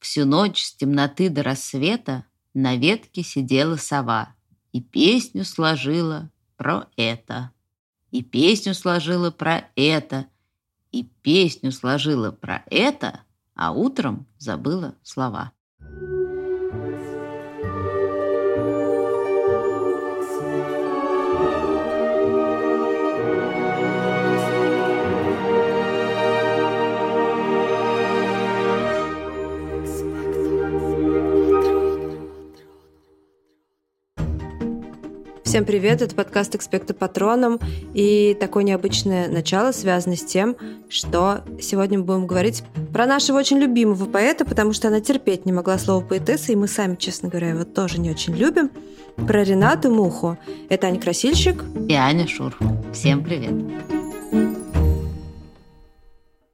Всю ночь с темноты до рассвета на ветке сидела сова и песню сложила про это. И песню сложила про это, и песню сложила про это, а утром забыла слова. Всем привет, это подкаст «Экспекта Патроном» и такое необычное начало связано с тем, что сегодня мы будем говорить про нашего очень любимого поэта, потому что она терпеть не могла слово поэтесса, и мы сами, честно говоря, его тоже не очень любим, про Ренату Муху. Это Аня Красильщик и Аня Шур. Всем привет.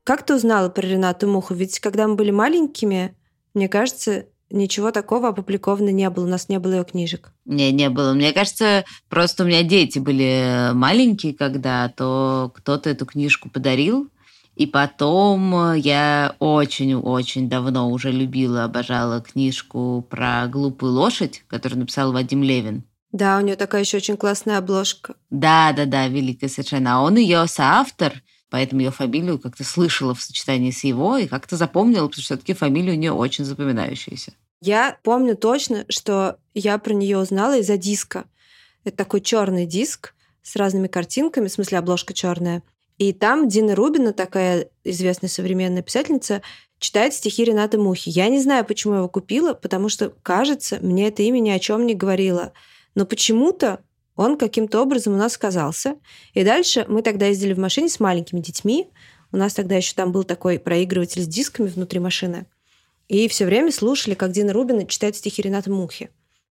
Как ты узнала про Ренату Муху? Ведь когда мы были маленькими, мне кажется, ничего такого опубликовано не было. У нас не было ее книжек. Не, не было. Мне кажется, просто у меня дети были маленькие, когда то кто-то эту книжку подарил. И потом я очень-очень давно уже любила, обожала книжку про глупую лошадь, которую написал Вадим Левин. Да, у нее такая еще очень классная обложка. Да, да, да, великая совершенно. А он ее соавтор, поэтому ее фамилию как-то слышала в сочетании с его и как-то запомнила, потому что все-таки фамилия у нее очень запоминающаяся. Я помню точно, что я про нее узнала из-за диска. Это такой черный диск с разными картинками, в смысле обложка черная. И там Дина Рубина, такая известная современная писательница, читает стихи Рената Мухи. Я не знаю, почему я его купила, потому что, кажется, мне это имя ни о чем не говорило. Но почему-то он каким-то образом у нас оказался. И дальше мы тогда ездили в машине с маленькими детьми. У нас тогда еще там был такой проигрыватель с дисками внутри машины. И все время слушали, как Дина Рубина читает стихи Рената Мухи.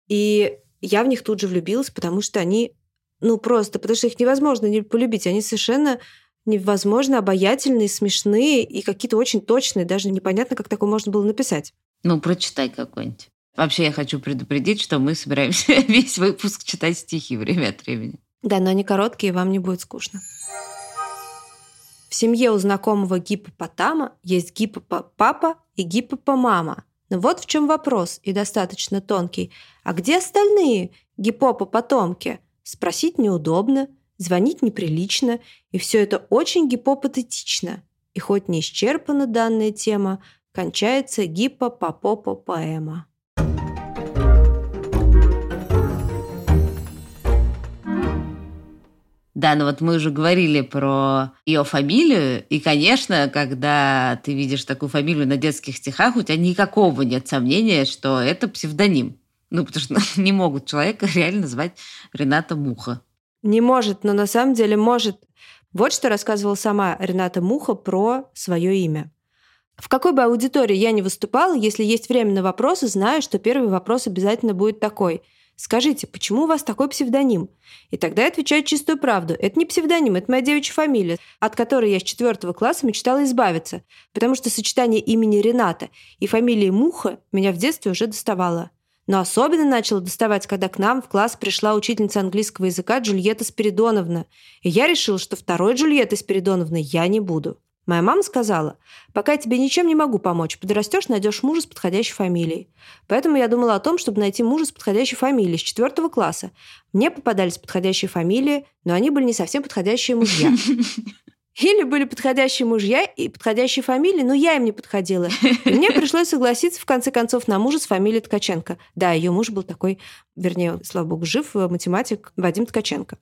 И я в них тут же влюбилась, потому что они, ну просто, потому что их невозможно не полюбить. Они совершенно невозможно обаятельные, смешные и какие-то очень точные. Даже непонятно, как такое можно было написать. Ну, прочитай какой-нибудь. Вообще, я хочу предупредить, что мы собираемся весь выпуск читать стихи время от времени. Да, но они короткие, вам не будет скучно. В семье у знакомого гипопотама есть гипопопапа и гипопомама. Но вот в чем вопрос, и достаточно тонкий. А где остальные гипопопотомки? Спросить неудобно, звонить неприлично, и все это очень гипопатетично. И хоть не исчерпана данная тема, кончается гипопопопо Да, ну вот мы уже говорили про ее фамилию, и, конечно, когда ты видишь такую фамилию на детских стихах, у тебя никакого нет сомнения, что это псевдоним. Ну, потому что не могут человека реально звать Рената Муха. Не может, но на самом деле может. Вот что рассказывала сама Рената Муха про свое имя. В какой бы аудитории я ни выступала, если есть время на вопросы, знаю, что первый вопрос обязательно будет такой – Скажите, почему у вас такой псевдоним? И тогда я отвечаю чистую правду. Это не псевдоним, это моя девичья фамилия, от которой я с четвертого класса мечтала избавиться, потому что сочетание имени Рената и фамилии Муха меня в детстве уже доставало. Но особенно начало доставать, когда к нам в класс пришла учительница английского языка Джульетта Спиридоновна. И я решила, что второй Джульетты Спиридоновны я не буду. Моя мама сказала, пока я тебе ничем не могу помочь, подрастешь, найдешь мужа с подходящей фамилией. Поэтому я думала о том, чтобы найти мужа с подходящей фамилией с четвертого класса. Мне попадались подходящие фамилии, но они были не совсем подходящие мужья. Или были подходящие мужья и подходящие фамилии, но я им не подходила. И мне пришлось согласиться, в конце концов, на мужа с фамилией Ткаченко. Да, ее муж был такой, вернее, слава богу, жив, математик Вадим Ткаченко.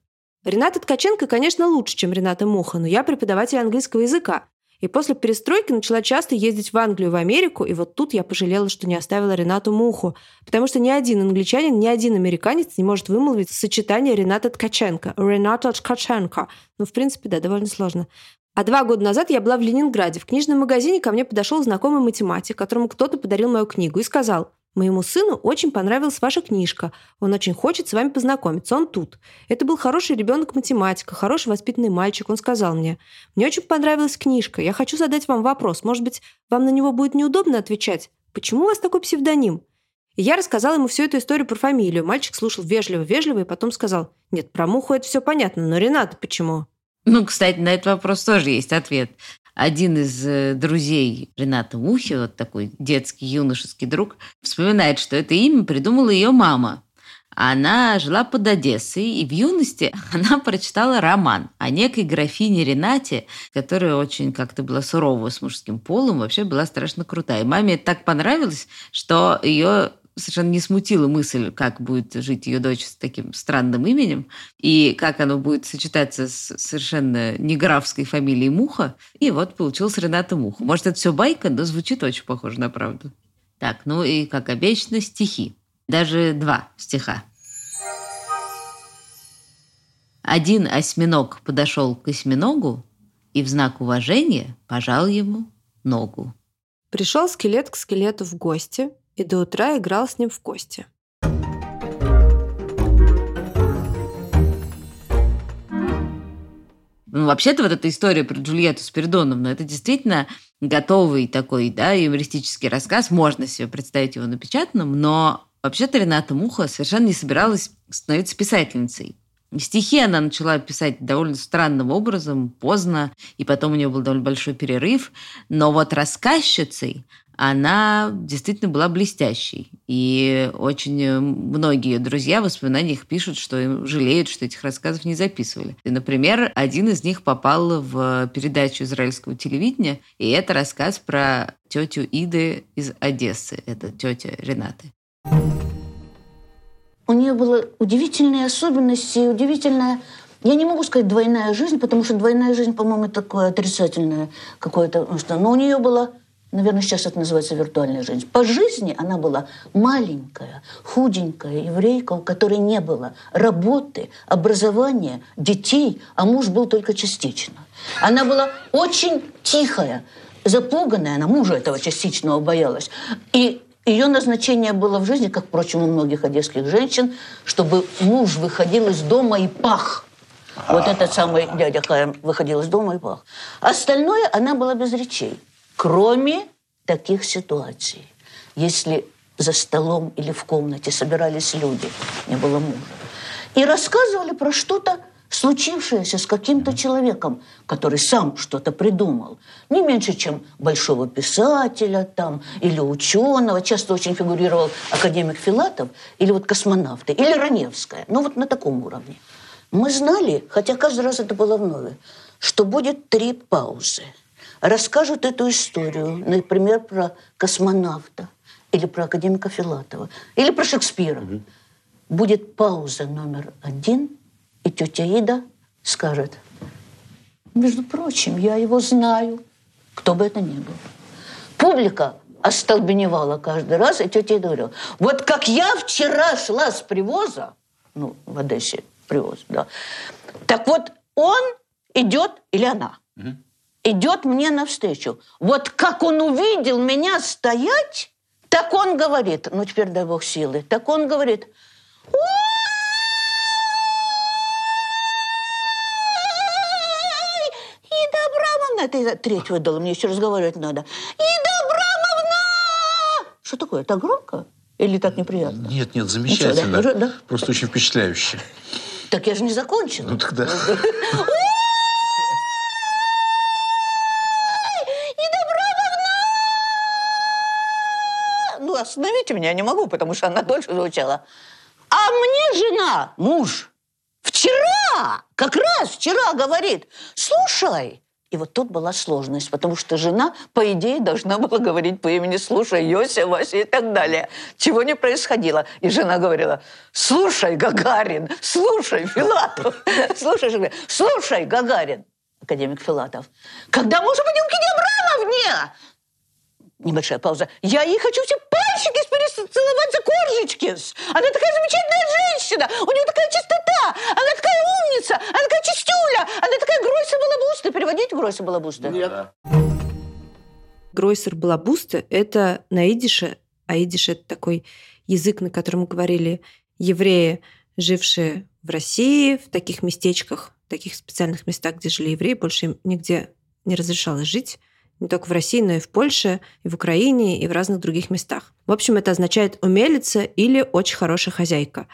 Рената Ткаченко, конечно, лучше, чем Рената Муха, но я преподаватель английского языка. И после перестройки начала часто ездить в Англию, в Америку, и вот тут я пожалела, что не оставила Ренату Муху, потому что ни один англичанин, ни один американец не может вымолвить сочетание Рената Ткаченко. Рената Ткаченко. Ну, в принципе, да, довольно сложно. А два года назад я была в Ленинграде. В книжном магазине ко мне подошел знакомый математик, которому кто-то подарил мою книгу, и сказал – Моему сыну очень понравилась ваша книжка. Он очень хочет с вами познакомиться. Он тут. Это был хороший ребенок математика, хороший воспитанный мальчик. Он сказал мне, мне очень понравилась книжка. Я хочу задать вам вопрос. Может быть, вам на него будет неудобно отвечать? Почему у вас такой псевдоним? И я рассказала ему всю эту историю про фамилию. Мальчик слушал вежливо-вежливо и потом сказал, нет, про муху это все понятно, но Рената почему? Ну, кстати, на этот вопрос тоже есть ответ. один из э, друзей Рената Мухи, вот такой детский юношеский друг, вспоминает, что это имя придумала ее мама. Она жила под Одессой, и в юности она прочитала роман о некой графине Ренате, которая очень как-то была сурова с мужским полом, вообще была страшно крутая. И маме это так понравилось, что ее совершенно не смутила мысль, как будет жить ее дочь с таким странным именем, и как оно будет сочетаться с совершенно неграфской фамилией Муха. И вот получилась Рената Муха. Может, это все байка, но звучит очень похоже на правду. Так, ну и, как обещано, стихи. Даже два стиха. Один осьминог подошел к осьминогу и в знак уважения пожал ему ногу. Пришел скелет к скелету в гости – и до утра играл с ним в кости. Ну, вообще-то вот эта история про Джульетту Спиридоновну, это действительно готовый такой, да, юмористический рассказ. Можно себе представить его напечатанным, но вообще-то Рената Муха совершенно не собиралась становиться писательницей. Стихи она начала писать довольно странным образом, поздно, и потом у нее был довольно большой перерыв. Но вот рассказчицей она действительно была блестящей. И очень многие ее друзья в воспоминаниях пишут, что им жалеют, что этих рассказов не записывали. И, например, один из них попал в передачу израильского телевидения, и это рассказ про тетю Иды из Одессы. Это тетя Ренаты. У нее было удивительные особенности, удивительная я не могу сказать двойная жизнь, потому что двойная жизнь, по-моему, такое отрицательное какое-то. Но у нее была наверное, сейчас это называется виртуальная жизнь. По жизни она была маленькая, худенькая еврейка, у которой не было работы, образования, детей, а муж был только частично. Она была очень тихая, запуганная, она мужа этого частичного боялась. И ее назначение было в жизни, как, впрочем, у многих одесских женщин, чтобы муж выходил из дома и пах. Вот этот самый дядя Хайм выходил из дома и пах. Остальное она была без речей кроме таких ситуаций. Если за столом или в комнате собирались люди, не было мужа, и рассказывали про что-то случившееся с каким-то человеком, который сам что-то придумал. Не меньше, чем большого писателя там, или ученого. Часто очень фигурировал академик Филатов, или вот космонавты, или Раневская. Ну вот на таком уровне. Мы знали, хотя каждый раз это было вновь, что будет три паузы – расскажут эту историю, например, про космонавта или про академика Филатова, или про Шекспира. Угу. Будет пауза номер один, и тетя Ида скажет, между прочим, я его знаю, кто бы это ни был. Публика остолбеневала каждый раз, и тетя Ида говорила, вот как я вчера шла с привоза, ну, в Одессе привоз, да, так вот он идет, или она, угу идет мне навстречу. Вот как он увидел меня стоять, так он говорит, ну теперь дай Бог силы, так он говорит, Ида Абрамовна, это треть выдала, мне еще разговаривать надо. Ида Абрамовна! Что такое, так громко? Или так неприятно? Нет, нет, замечательно. Ничего, да? Просто очень впечатляюще. Так я же не закончила. Ну тогда... остановите меня, я не могу, потому что она дольше звучала. А мне жена, муж, вчера, как раз вчера говорит, слушай, и вот тут была сложность, потому что жена, по идее, должна была говорить по имени «слушай, Йося, Вася» и так далее. Чего не происходило. И жена говорила «слушай, Гагарин, слушай, Филатов, слушай, слушай, Гагарин» академик Филатов. Когда мы уже пойдем к Абрамовне? Небольшая пауза. Я ей хочу все пальчики перецеловать за коржички. Она такая замечательная женщина. У нее такая чистота. Она такая умница. Она такая чистюля. Она такая Гройсер Балабуста. Переводите Гройсер Балабуста? Нет. Гройсер Балабуста – это на идише, а идиш – это такой язык, на котором говорили евреи, жившие в России, в таких местечках, в таких специальных местах, где жили евреи, больше им нигде не разрешалось жить не только в России, но и в Польше, и в Украине, и в разных других местах. В общем, это означает умелица или очень хорошая хозяйка.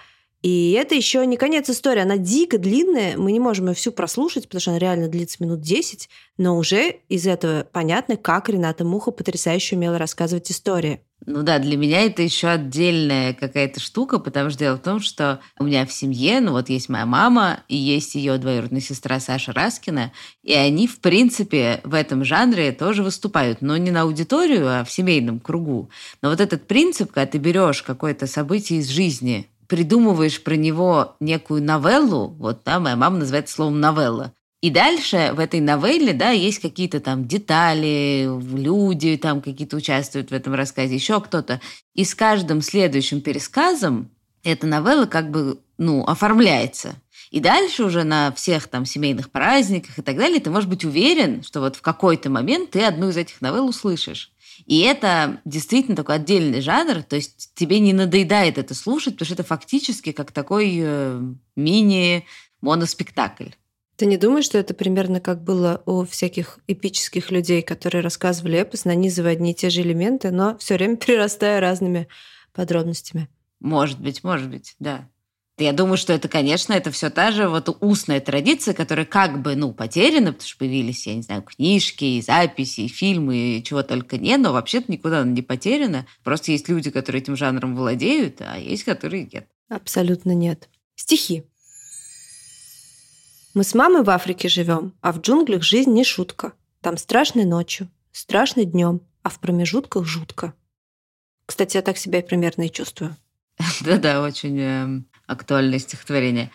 И это еще не конец истории. Она дико длинная. Мы не можем ее всю прослушать, потому что она реально длится минут 10. Но уже из этого понятно, как Рената Муха потрясающе умела рассказывать истории. Ну да, для меня это еще отдельная какая-то штука, потому что дело в том, что у меня в семье, ну вот есть моя мама и есть ее двоюродная сестра Саша Раскина, и они, в принципе, в этом жанре тоже выступают, но не на аудиторию, а в семейном кругу. Но вот этот принцип, когда ты берешь какое-то событие из жизни, придумываешь про него некую новеллу, вот, да, моя мама называет словом новелла, и дальше в этой новелле, да, есть какие-то там детали, люди там какие-то участвуют в этом рассказе, еще кто-то. И с каждым следующим пересказом эта новелла как бы, ну, оформляется. И дальше уже на всех там семейных праздниках и так далее ты можешь быть уверен, что вот в какой-то момент ты одну из этих новелл услышишь. И это действительно такой отдельный жанр, то есть тебе не надоедает это слушать, потому что это фактически как такой э, мини-моноспектакль. Ты не думаешь, что это примерно как было у всяких эпических людей, которые рассказывали эпос, нанизывая одни и те же элементы, но все время прирастая разными подробностями? Может быть, может быть, да. Я думаю, что это, конечно, это все та же вот устная традиция, которая как бы, ну, потеряна, потому что появились, я не знаю, книжки, и записи, и фильмы, и чего только не, но вообще-то никуда она не потеряна. Просто есть люди, которые этим жанром владеют, а есть, которые нет. Абсолютно нет. Стихи. Мы с мамой в Африке живем, а в джунглях жизнь не шутка. Там страшной ночью, страшный днем, а в промежутках жутко. Кстати, я так себя примерно и чувствую. Да-да, очень э, актуальное стихотворение.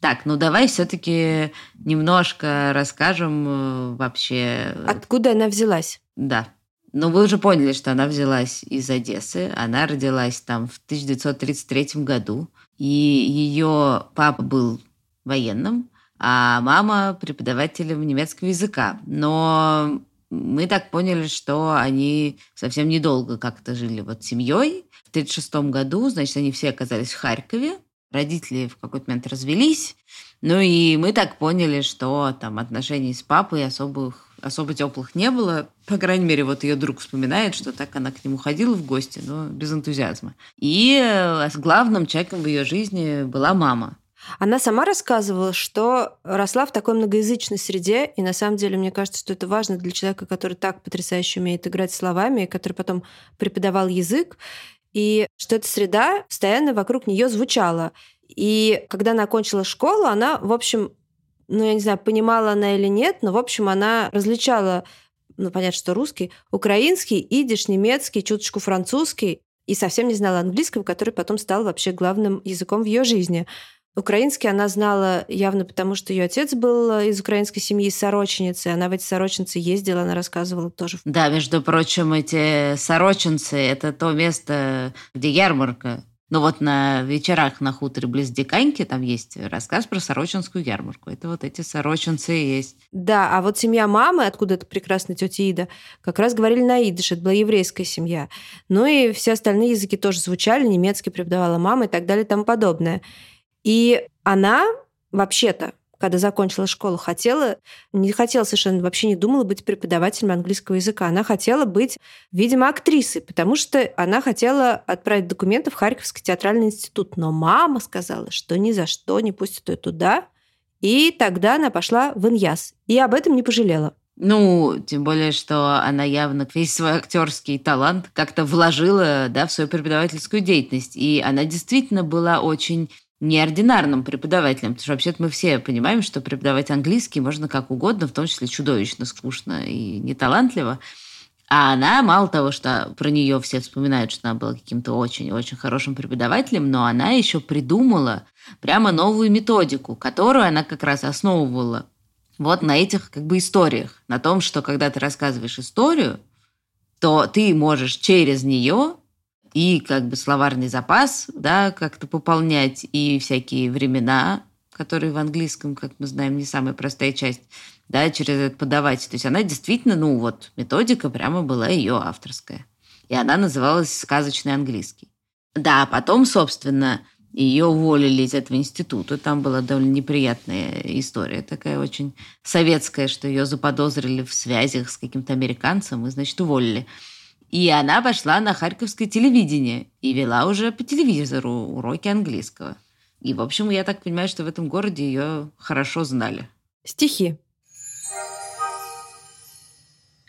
Так, ну давай все-таки немножко расскажем э, вообще. Откуда она взялась? Да. Ну, вы уже поняли, что она взялась из Одессы. Она родилась там в 1933 году. И ее папа был военным, а мама преподавателем немецкого языка. Но мы так поняли, что они совсем недолго как-то жили вот семьей. В 1936 году, значит, они все оказались в Харькове. Родители в какой-то момент развелись. Ну и мы так поняли, что там отношений с папой особых особо теплых не было. По крайней мере, вот ее друг вспоминает, что так она к нему ходила в гости, но без энтузиазма. И э, главным человеком в ее жизни была мама. Она сама рассказывала, что росла в такой многоязычной среде, и на самом деле мне кажется, что это важно для человека, который так потрясающе умеет играть словами, и который потом преподавал язык, и что эта среда постоянно вокруг нее звучала. И когда она окончила школу, она, в общем, ну, я не знаю, понимала она или нет, но, в общем, она различала, ну, понятно, что русский, украинский, идиш, немецкий, чуточку французский, и совсем не знала английского, который потом стал вообще главным языком в ее жизни. Украинский она знала явно потому, что ее отец был из украинской семьи, сороченицы. Она в эти сорочинцы ездила, она рассказывала тоже. Да, между прочим, эти сорочинцы – это то место, где ярмарка но вот на вечерах на хуторе близ Диканьки там есть рассказ про Сорочинскую ярмарку. Это вот эти сорочинцы и есть. Да, а вот семья мамы, откуда это прекрасная тетя Ида, как раз говорили на идыш, это была еврейская семья. Ну и все остальные языки тоже звучали, немецкий преподавала мама и так далее и тому подобное. И она вообще-то когда закончила школу, хотела, не хотела совершенно, вообще не думала быть преподавателем английского языка. Она хотела быть, видимо, актрисой, потому что она хотела отправить документы в Харьковский театральный институт. Но мама сказала, что ни за что не пустит ее туда. И тогда она пошла в Иньяс. И об этом не пожалела. Ну, тем более, что она явно весь свой актерский талант как-то вложила да, в свою преподавательскую деятельность. И она действительно была очень неординарным преподавателем, потому что вообще-то мы все понимаем, что преподавать английский можно как угодно, в том числе чудовищно скучно и неталантливо. А она, мало того, что про нее все вспоминают, что она была каким-то очень-очень хорошим преподавателем, но она еще придумала прямо новую методику, которую она как раз основывала вот на этих как бы историях, на том, что когда ты рассказываешь историю, то ты можешь через нее и как бы словарный запас, да, как-то пополнять, и всякие времена, которые в английском, как мы знаем, не самая простая часть, да, через это подавать. То есть она действительно, ну вот, методика прямо была ее авторская. И она называлась «Сказочный английский». Да, потом, собственно, ее уволили из этого института. Там была довольно неприятная история, такая очень советская, что ее заподозрили в связях с каким-то американцем и, значит, уволили. И она пошла на харьковское телевидение и вела уже по телевизору уроки английского. И, в общем, я так понимаю, что в этом городе ее хорошо знали. Стихи.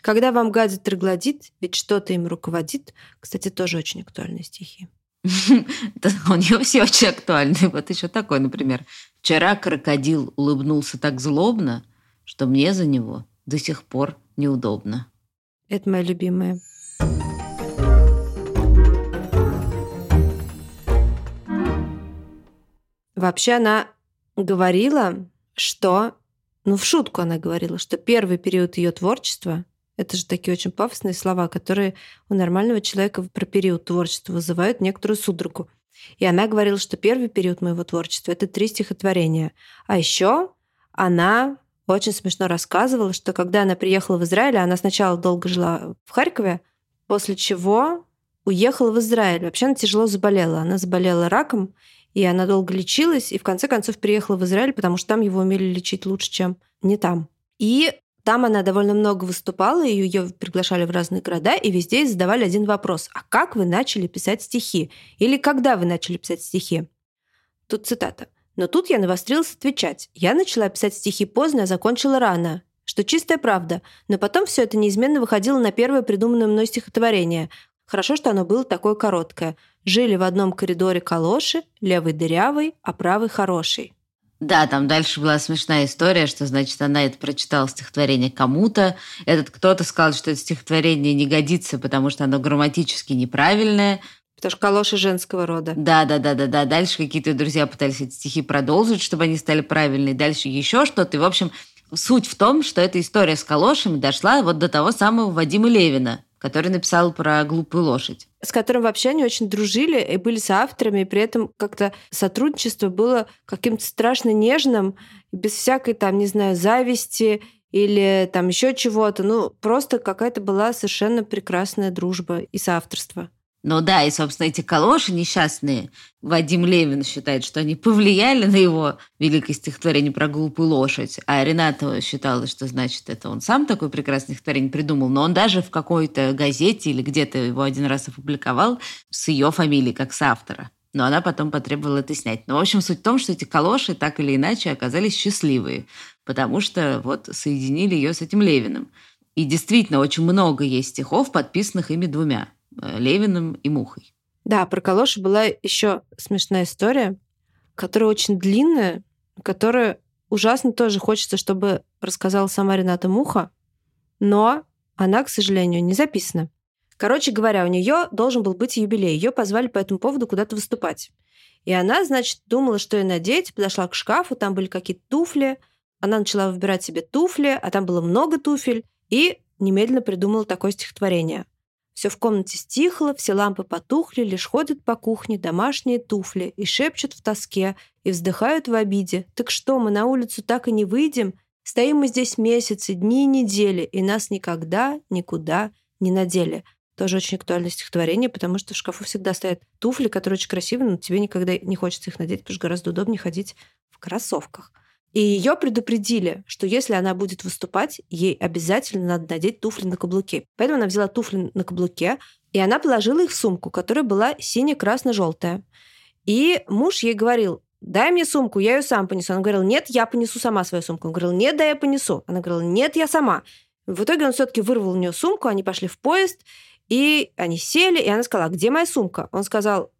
Когда вам гадит троглодит, ведь что-то им руководит. Кстати, тоже очень актуальные стихи. У нее все очень актуальны. Вот еще такой, например. Вчера крокодил улыбнулся так злобно, что мне за него до сих пор неудобно. Это моя любимая. Вообще она говорила, что, ну в шутку она говорила, что первый период ее творчества это же такие очень пафосные слова, которые у нормального человека про период творчества вызывают некоторую судорогу. И она говорила, что первый период моего творчества это три стихотворения. А еще она очень смешно рассказывала, что когда она приехала в Израиль, она сначала долго жила в Харькове, после чего уехала в Израиль. Вообще она тяжело заболела. Она заболела раком, и она долго лечилась, и в конце концов приехала в Израиль, потому что там его умели лечить лучше, чем не там. И там она довольно много выступала, и ее приглашали в разные города, и везде задавали один вопрос. А как вы начали писать стихи? Или когда вы начали писать стихи? Тут цитата. Но тут я навострилась отвечать. Я начала писать стихи поздно, а закончила рано. Что чистая правда. Но потом все это неизменно выходило на первое придуманное мной стихотворение. Хорошо, что оно было такое короткое. Жили в одном коридоре калоши, левый дырявый, а правый хороший. Да, там дальше была смешная история, что, значит, она это прочитала стихотворение кому-то. Этот кто-то сказал, что это стихотворение не годится, потому что оно грамматически неправильное. Потому что калоши женского рода. Да, да, да, да, да. Дальше какие-то друзья пытались эти стихи продолжить, чтобы они стали правильные. Дальше еще что-то. И, в общем, суть в том, что эта история с калошами дошла вот до того самого Вадима Левина, который написал про глупую лошадь. С которым вообще они очень дружили и были соавторами, и при этом как-то сотрудничество было каким-то страшно нежным, без всякой там, не знаю, зависти или там еще чего-то. Ну, просто какая-то была совершенно прекрасная дружба и соавторство. Ну да, и, собственно, эти калоши несчастные, Вадим Левин считает, что они повлияли на его великое стихотворение про глупую лошадь, а Рената считала, что, значит, это он сам такое прекрасное стихотворение придумал, но он даже в какой-то газете или где-то его один раз опубликовал с ее фамилией, как с автора. Но она потом потребовала это снять. Но, в общем, суть в том, что эти калоши так или иначе оказались счастливые, потому что вот соединили ее с этим Левиным. И действительно, очень много есть стихов, подписанных ими двумя. Э, Левиным и Мухой. Да, про калоши была еще смешная история, которая очень длинная, которая ужасно тоже хочется, чтобы рассказала сама Рената Муха, но она, к сожалению, не записана. Короче говоря, у нее должен был быть юбилей. Ее позвали по этому поводу куда-то выступать. И она, значит, думала, что ей надеть, подошла к шкафу, там были какие-то туфли. Она начала выбирать себе туфли, а там было много туфель, и немедленно придумала такое стихотворение. Все в комнате стихло, все лампы потухли, лишь ходят по кухне домашние туфли и шепчут в тоске, и вздыхают в обиде. Так что, мы на улицу так и не выйдем? Стоим мы здесь месяцы, дни и недели, и нас никогда никуда не надели. Тоже очень актуальное стихотворение, потому что в шкафу всегда стоят туфли, которые очень красивые, но тебе никогда не хочется их надеть, потому что гораздо удобнее ходить в кроссовках. И ее предупредили, что если она будет выступать, ей обязательно надо надеть туфли на каблуке. Поэтому она взяла туфли на каблуке, и она положила их в сумку, которая была сине-красно-желтая. И муж ей говорил, дай мне сумку, я ее сам понесу. Она говорила, нет, я понесу сама свою сумку. Он говорил, нет, да я понесу. Она говорила, нет, я сама. В итоге он все-таки вырвал у нее сумку, они пошли в поезд, и они сели, и она сказала, где моя сумка? Он сказал,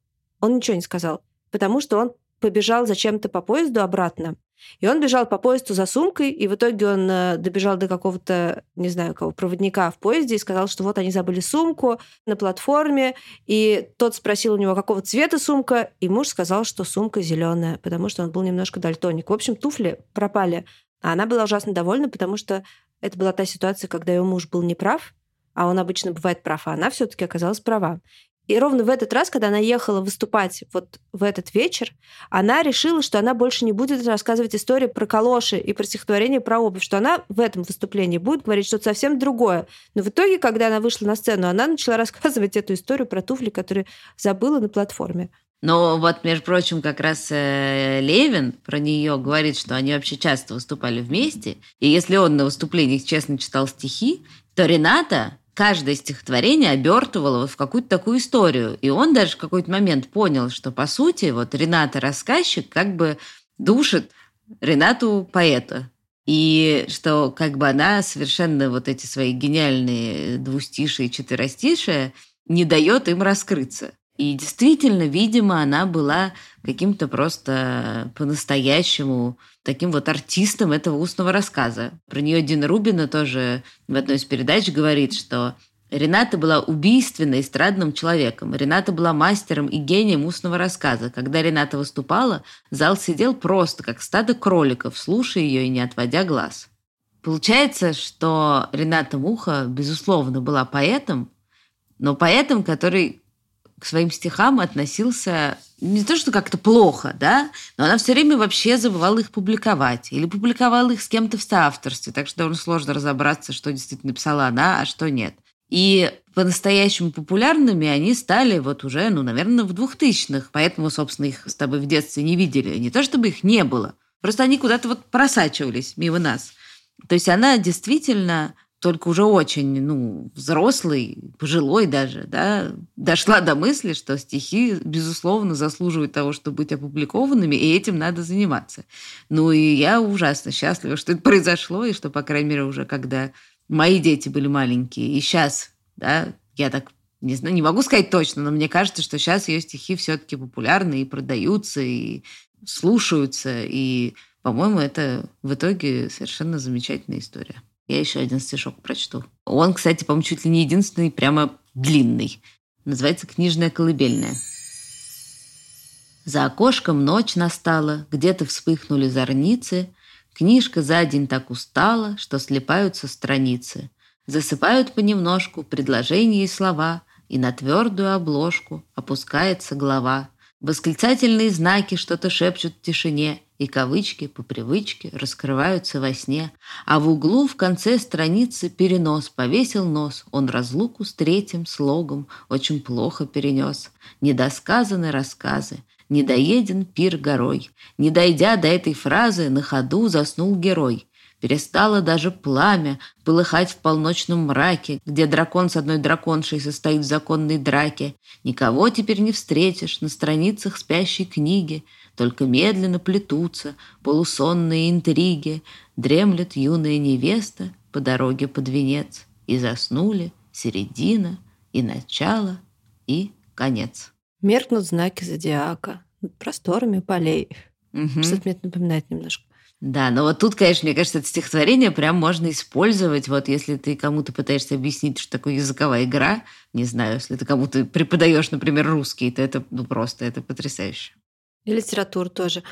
он ничего не сказал, потому что он побежал зачем-то по поезду обратно. И он бежал по поезду за сумкой, и в итоге он э, добежал до какого-то, не знаю, кого, проводника в поезде и сказал, что вот они забыли сумку на платформе, и тот спросил у него, какого цвета сумка, и муж сказал, что сумка зеленая, потому что он был немножко дальтоник. В общем, туфли пропали. А она была ужасно довольна, потому что это была та ситуация, когда ее муж был неправ, а он обычно бывает прав, а она все-таки оказалась права. И ровно в этот раз, когда она ехала выступать вот в этот вечер, она решила, что она больше не будет рассказывать истории про калоши и про стихотворение про обувь, что она в этом выступлении будет говорить что-то совсем другое. Но в итоге, когда она вышла на сцену, она начала рассказывать эту историю про туфли, которые забыла на платформе. Но вот, между прочим, как раз э, Левин про нее говорит, что они вообще часто выступали вместе. И если он на выступлениях честно читал стихи, то Рената каждое стихотворение обертывало в какую-то такую историю. И он даже в какой-то момент понял, что, по сути, вот Рената рассказчик как бы душит Ренату поэта. И что как бы она совершенно вот эти свои гениальные двустишие и четверостишие не дает им раскрыться. И действительно, видимо, она была каким-то просто по-настоящему таким вот артистом этого устного рассказа. Про нее Дина Рубина тоже в одной из передач говорит, что Рената была убийственно эстрадным человеком. Рената была мастером и гением устного рассказа. Когда Рената выступала, зал сидел просто, как стадо кроликов, слушая ее и не отводя глаз. Получается, что Рената Муха, безусловно, была поэтом, но поэтом, который к своим стихам относился не то, что как-то плохо, да, но она все время вообще забывала их публиковать или публиковала их с кем-то в соавторстве, так что довольно сложно разобраться, что действительно написала она, а что нет. И по-настоящему популярными они стали вот уже, ну, наверное, в двухтысячных, поэтому, собственно, их с тобой в детстве не видели. Не то, чтобы их не было, просто они куда-то вот просачивались мимо нас. То есть она действительно только уже очень, ну, взрослый, пожилой даже, да, дошла до мысли, что стихи, безусловно, заслуживают того, чтобы быть опубликованными, и этим надо заниматься. Ну, и я ужасно счастлива, что это произошло, и что, по крайней мере, уже когда мои дети были маленькие, и сейчас, да, я так не знаю, не могу сказать точно, но мне кажется, что сейчас ее стихи все-таки популярны и продаются, и слушаются, и, по-моему, это в итоге совершенно замечательная история. Я еще один стишок прочту. Он, кстати, по-моему, чуть ли не единственный, прямо длинный. Называется «Книжная колыбельная». За окошком ночь настала, где-то вспыхнули зорницы, Книжка за день так устала, что слепаются страницы. Засыпают понемножку предложения и слова, и на твердую обложку опускается глава. Восклицательные знаки что-то шепчут в тишине, и кавычки по привычке раскрываются во сне. А в углу в конце страницы перенос повесил нос. Он разлуку с третьим слогом очень плохо перенес. Недосказаны рассказы, Недоеден пир горой. Не дойдя до этой фразы, на ходу заснул герой. Перестало даже пламя полыхать в полночном мраке, где дракон с одной драконшей состоит в законной драке. Никого теперь не встретишь на страницах спящей книги, только медленно плетутся полусонные интриги, дремлет юная невеста по дороге под венец. И заснули середина и начало и конец. Меркнут знаки зодиака над просторами полей. Угу. Что-то мне это напоминает немножко. Да, но вот тут, конечно, мне кажется, это стихотворение прям можно использовать, вот если ты кому-то пытаешься объяснить, что такое языковая игра, не знаю, если ты кому-то преподаешь, например, русский, то это ну, просто это потрясающе. И литературу тоже.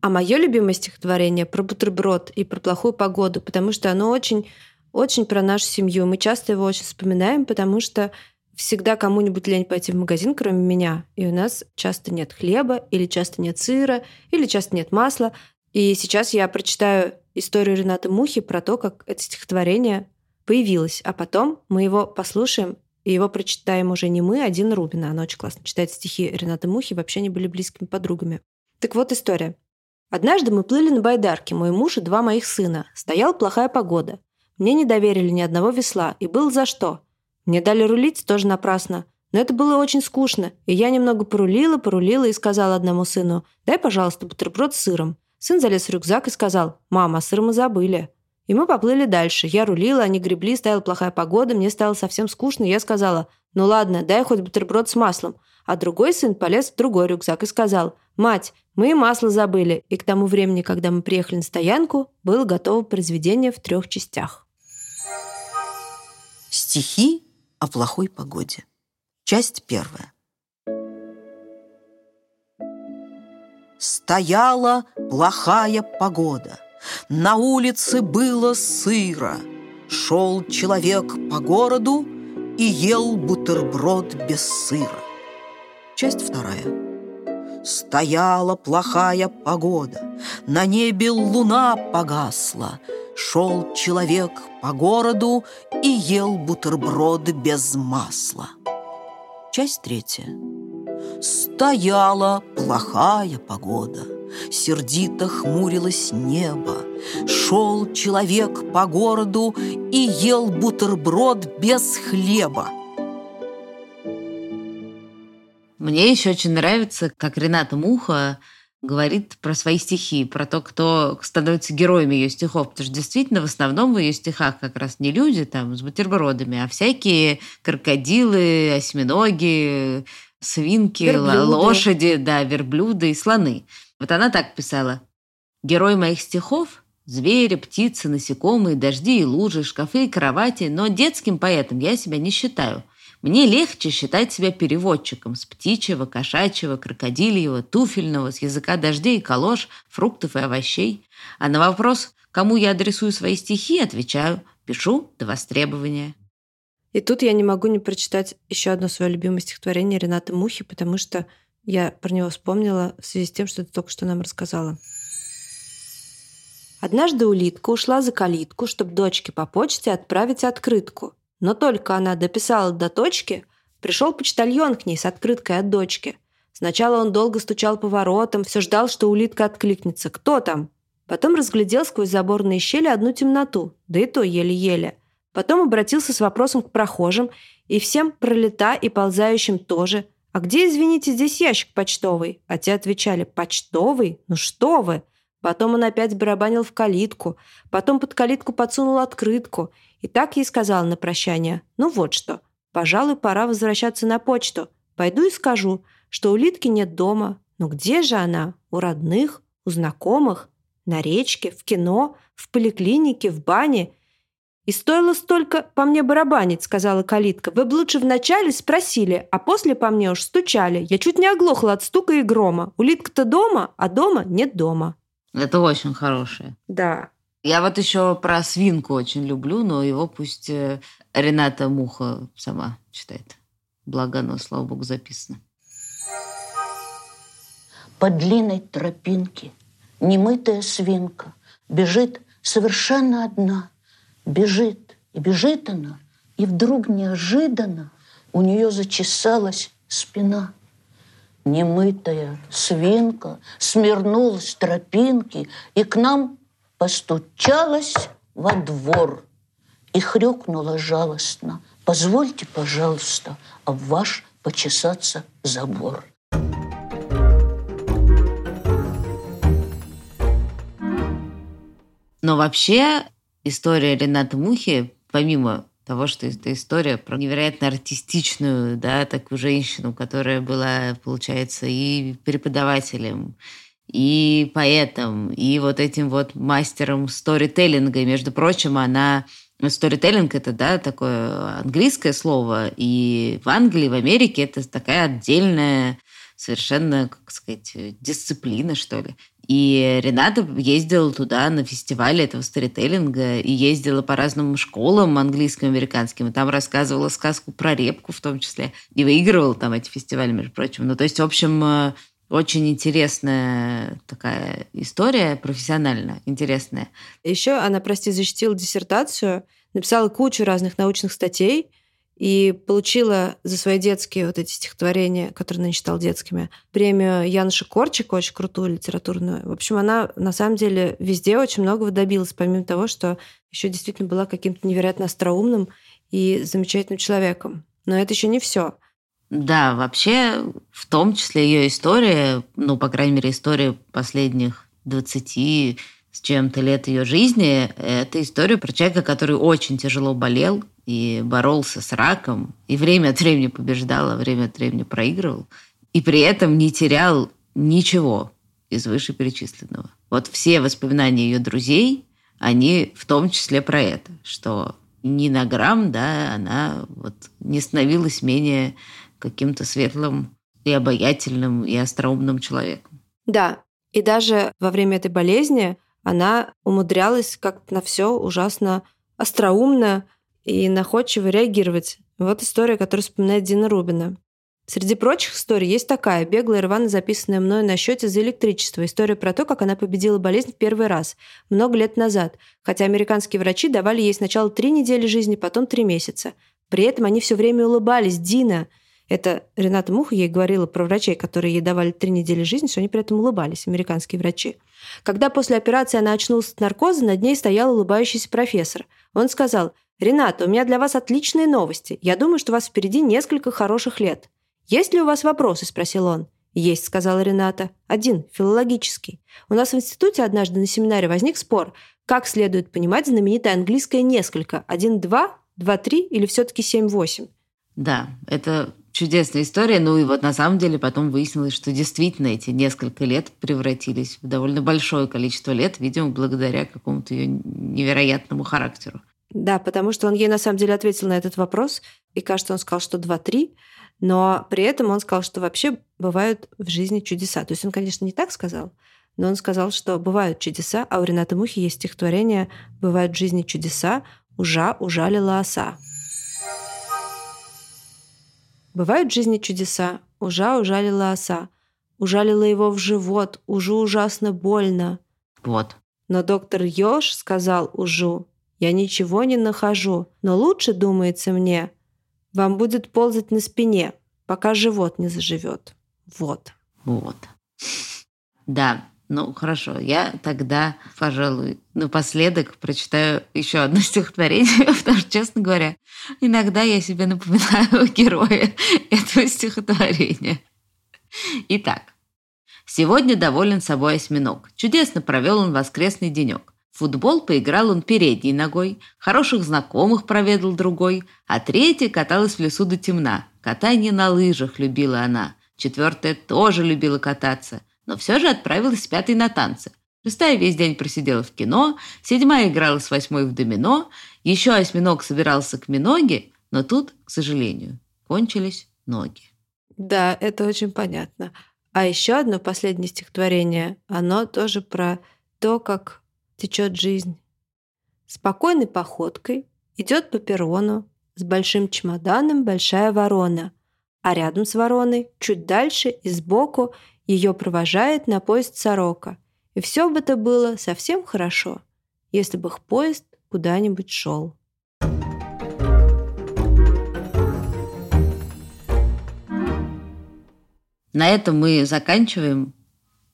А мое любимое стихотворение про бутерброд и про плохую погоду, потому что оно очень, очень про нашу семью. Мы часто его очень вспоминаем, потому что всегда кому-нибудь лень пойти в магазин, кроме меня. И у нас часто нет хлеба, или часто нет сыра, или часто нет масла. И сейчас я прочитаю историю Рената Мухи про то, как это стихотворение появилось. А потом мы его послушаем, и его прочитаем уже не мы, а Дина Рубина. Она очень классно читает стихи Рената Мухи, вообще они были близкими подругами. Так вот история. Однажды мы плыли на байдарке, мой муж и два моих сына. Стояла плохая погода. Мне не доверили ни одного весла, и был за что. Мне дали рулить тоже напрасно. Но это было очень скучно, и я немного порулила, порулила и сказала одному сыну, «Дай, пожалуйста, бутерброд с сыром». Сын залез в рюкзак и сказал, «Мама, сыр мы забыли». И мы поплыли дальше. Я рулила, они гребли, стояла плохая погода, мне стало совсем скучно, я сказала, «Ну ладно, дай хоть бутерброд с маслом». А другой сын полез в другой рюкзак и сказал, «Мать, мы и масло забыли». И к тому времени, когда мы приехали на стоянку, было готово произведение в трех частях. Стихи о плохой погоде. Часть первая. Стояла плохая погода. На улице было сыро. Шел человек по городу и ел бутерброд без сыра. Часть вторая. Стояла плохая погода, на небе луна погасла, Шел человек по городу и ел бутерброды без масла. Часть третья. Стояла плохая погода, сердито хмурилось небо. Шел человек по городу и ел бутерброд без хлеба. Мне еще очень нравится, как Рената Муха говорит про свои стихи, про то, кто становится героями ее стихов. Потому что действительно в основном в ее стихах как раз не люди там с бутербродами, а всякие крокодилы, осьминоги, свинки, верблюды. лошади, да, верблюды и слоны. Вот она так писала. «Герой моих стихов – звери, птицы, насекомые, дожди и лужи, шкафы и кровати, но детским поэтом я себя не считаю – мне легче считать себя переводчиком с птичьего, кошачьего, крокодильего, туфельного, с языка дождей колош, фруктов и овощей. А на вопрос, кому я адресую свои стихи, отвечаю, пишу до востребования. И тут я не могу не прочитать еще одно свое любимое стихотворение Рената Мухи, потому что я про него вспомнила в связи с тем, что ты только что нам рассказала. Однажды улитка ушла за калитку, чтобы дочке по почте отправить открытку. Но только она дописала до точки, пришел почтальон к ней с открыткой от дочки. Сначала он долго стучал по воротам, все ждал, что улитка откликнется. «Кто там?» Потом разглядел сквозь заборные щели одну темноту, да и то еле-еле. Потом обратился с вопросом к прохожим и всем пролета и ползающим тоже. «А где, извините, здесь ящик почтовый?» А те отвечали «Почтовый? Ну что вы!» Потом он опять барабанил в калитку, потом под калитку подсунул открытку. И так ей сказал на прощание, ну вот что, пожалуй, пора возвращаться на почту. Пойду и скажу, что у Литки нет дома. Но где же она? У родных? У знакомых? На речке? В кино? В поликлинике? В бане? «И стоило столько по мне барабанить», — сказала калитка. «Вы бы лучше вначале спросили, а после по мне уж стучали. Я чуть не оглохла от стука и грома. Улитка-то дома, а дома нет дома». Это очень хорошее. Да. Я вот еще про свинку очень люблю, но его пусть э, Рената Муха сама читает. Благо оно, слава богу, записано. По длинной тропинке немытая свинка бежит совершенно одна. Бежит, и бежит она, и вдруг неожиданно у нее зачесалась спина – немытая свинка смирнулась тропинки и к нам постучалась во двор и хрюкнула жалостно. «Позвольте, пожалуйста, об ваш почесаться забор». Но вообще история Рената Мухи, помимо того, что это история про невероятно артистичную, да, такую женщину, которая была, получается, и преподавателем, и поэтом, и вот этим вот мастером сторителлинга. И, между прочим, она Сторителлинг – это, да, такое английское слово, и в Англии, в Америке это такая отдельная совершенно, как сказать, дисциплина, что ли. И Рената ездила туда на фестиваль этого сторителлинга и ездила по разным школам английским, американским, и там рассказывала сказку про репку в том числе, и выигрывала там эти фестивали, между прочим. Ну, то есть, в общем, э, очень интересная такая история, профессионально интересная. Еще она, прости, защитила диссертацию, написала кучу разных научных статей, и получила за свои детские вот эти стихотворения, которые она читала детскими, премию Януша Корчика, очень крутую литературную. В общем, она на самом деле везде очень многого добилась, помимо того, что еще действительно была каким-то невероятно остроумным и замечательным человеком. Но это еще не все. Да, вообще, в том числе ее история, ну, по крайней мере, история последних 20 с чем-то лет ее жизни, это история про человека, который очень тяжело болел, и боролся с раком, и время от времени побеждал, а время от времени проигрывал, и при этом не терял ничего из вышеперечисленного. Вот все воспоминания ее друзей, они в том числе про это, что ни на грамм, да, она вот не становилась менее каким-то светлым и обаятельным и остроумным человеком. Да, и даже во время этой болезни она умудрялась как-то на все ужасно остроумно и находчиво реагировать. Вот история, которую вспоминает Дина Рубина. Среди прочих историй есть такая, беглая рвано записанная мною на счете за электричество. История про то, как она победила болезнь в первый раз, много лет назад, хотя американские врачи давали ей сначала три недели жизни, потом три месяца. При этом они все время улыбались. «Дина, Это Рената Муха ей говорила про врачей, которые ей давали три недели жизни, что они при этом улыбались, американские врачи. Когда после операции она очнулась от наркоза, над ней стоял улыбающийся профессор. Он сказал, «Рената, у меня для вас отличные новости. Я думаю, что у вас впереди несколько хороших лет. Есть ли у вас вопросы?» – спросил он. «Есть», — сказала Рената. «Один, филологический. У нас в институте однажды на семинаре возник спор, как следует понимать знаменитое английское «несколько». Один-два, два-три или все-таки семь-восемь?» Да, это чудесная история. Ну и вот на самом деле потом выяснилось, что действительно эти несколько лет превратились в довольно большое количество лет, видимо, благодаря какому-то ее невероятному характеру. Да, потому что он ей на самом деле ответил на этот вопрос, и кажется, он сказал, что два-три, но при этом он сказал, что вообще бывают в жизни чудеса. То есть он, конечно, не так сказал, но он сказал, что бывают чудеса, а у Рената Мухи есть стихотворение «Бывают в жизни чудеса, ужа ужалила оса». Бывают в жизни чудеса, ужа ужалила оса. Ужалила его в живот, ужу ужасно больно. Вот. Но доктор Ёж сказал ужу, я ничего не нахожу, но лучше, думается мне, вам будет ползать на спине, пока живот не заживет. Вот. Вот. Да, ну хорошо, я тогда, пожалуй, напоследок прочитаю еще одно стихотворение, потому что, честно говоря, иногда я себе напоминаю героя этого стихотворения. Итак, сегодня доволен собой осьминог. Чудесно провел он воскресный денек. футбол поиграл он передней ногой, хороших знакомых проведал другой, а третья каталась в лесу до темна. Катание на лыжах любила она. Четвертая тоже любила кататься – но все же отправилась с пятой на танцы. Шестая весь день просидела в кино, седьмая играла с восьмой в домино, еще осьминог собирался к миноге, но тут, к сожалению, кончились ноги. Да, это очень понятно. А еще одно последнее стихотворение, оно тоже про то, как течет жизнь. Спокойной походкой идет по перрону с большим чемоданом большая ворона, а рядом с вороной, чуть дальше и сбоку, ее провожает на поезд сорока. И все бы это было совсем хорошо, если бы их поезд куда-нибудь шел. На этом мы заканчиваем.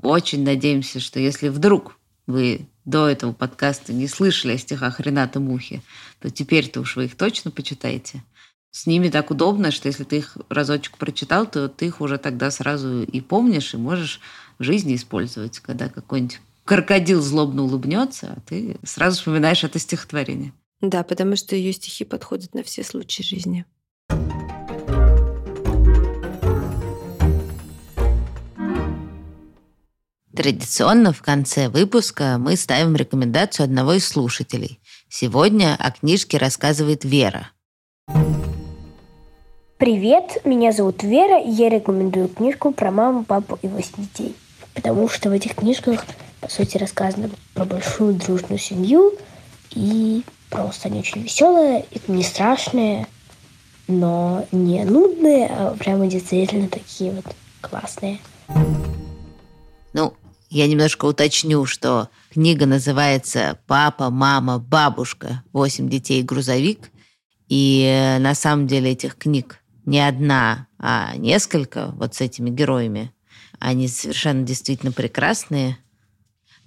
Очень надеемся, что если вдруг вы до этого подкаста не слышали о стихах Рената Мухи, то теперь-то уж вы их точно почитаете с ними так удобно, что если ты их разочек прочитал, то ты их уже тогда сразу и помнишь, и можешь в жизни использовать, когда какой-нибудь крокодил злобно улыбнется, а ты сразу вспоминаешь это стихотворение. Да, потому что ее стихи подходят на все случаи жизни. Традиционно в конце выпуска мы ставим рекомендацию одного из слушателей. Сегодня о книжке рассказывает Вера. Привет, меня зовут Вера, и я рекомендую книжку про маму, папу и восемь детей. Потому что в этих книжках, по сути, рассказано про большую дружную семью, и просто они очень веселые, и не страшные, но не нудные, а прямо действительно такие вот классные. Ну, я немножко уточню, что книга называется «Папа, мама, бабушка, восемь детей, грузовик». И э, на самом деле этих книг не одна, а несколько вот с этими героями. Они совершенно действительно прекрасные.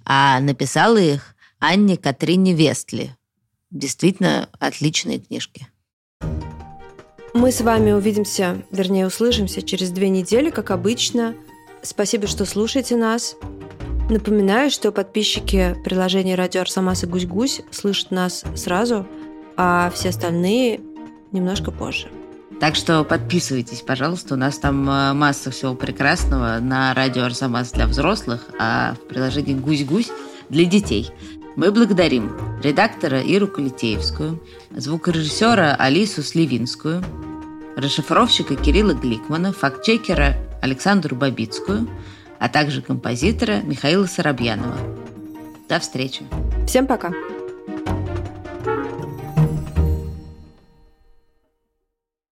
А написала их Анне Катрине Вестли. Действительно отличные книжки. Мы с вами увидимся, вернее, услышимся через две недели, как обычно. Спасибо, что слушаете нас. Напоминаю, что подписчики приложения «Радио Арсамас» и «Гусь-Гусь» слышат нас сразу, а все остальные немножко позже. Так что подписывайтесь, пожалуйста. У нас там э, масса всего прекрасного на радио Арзамас для взрослых, а в приложении «Гусь-гусь» для детей. Мы благодарим редактора Иру Калитеевскую, звукорежиссера Алису Сливинскую, расшифровщика Кирилла Гликмана, фактчекера Александру Бабицкую, а также композитора Михаила Соробьянова. До встречи. Всем пока.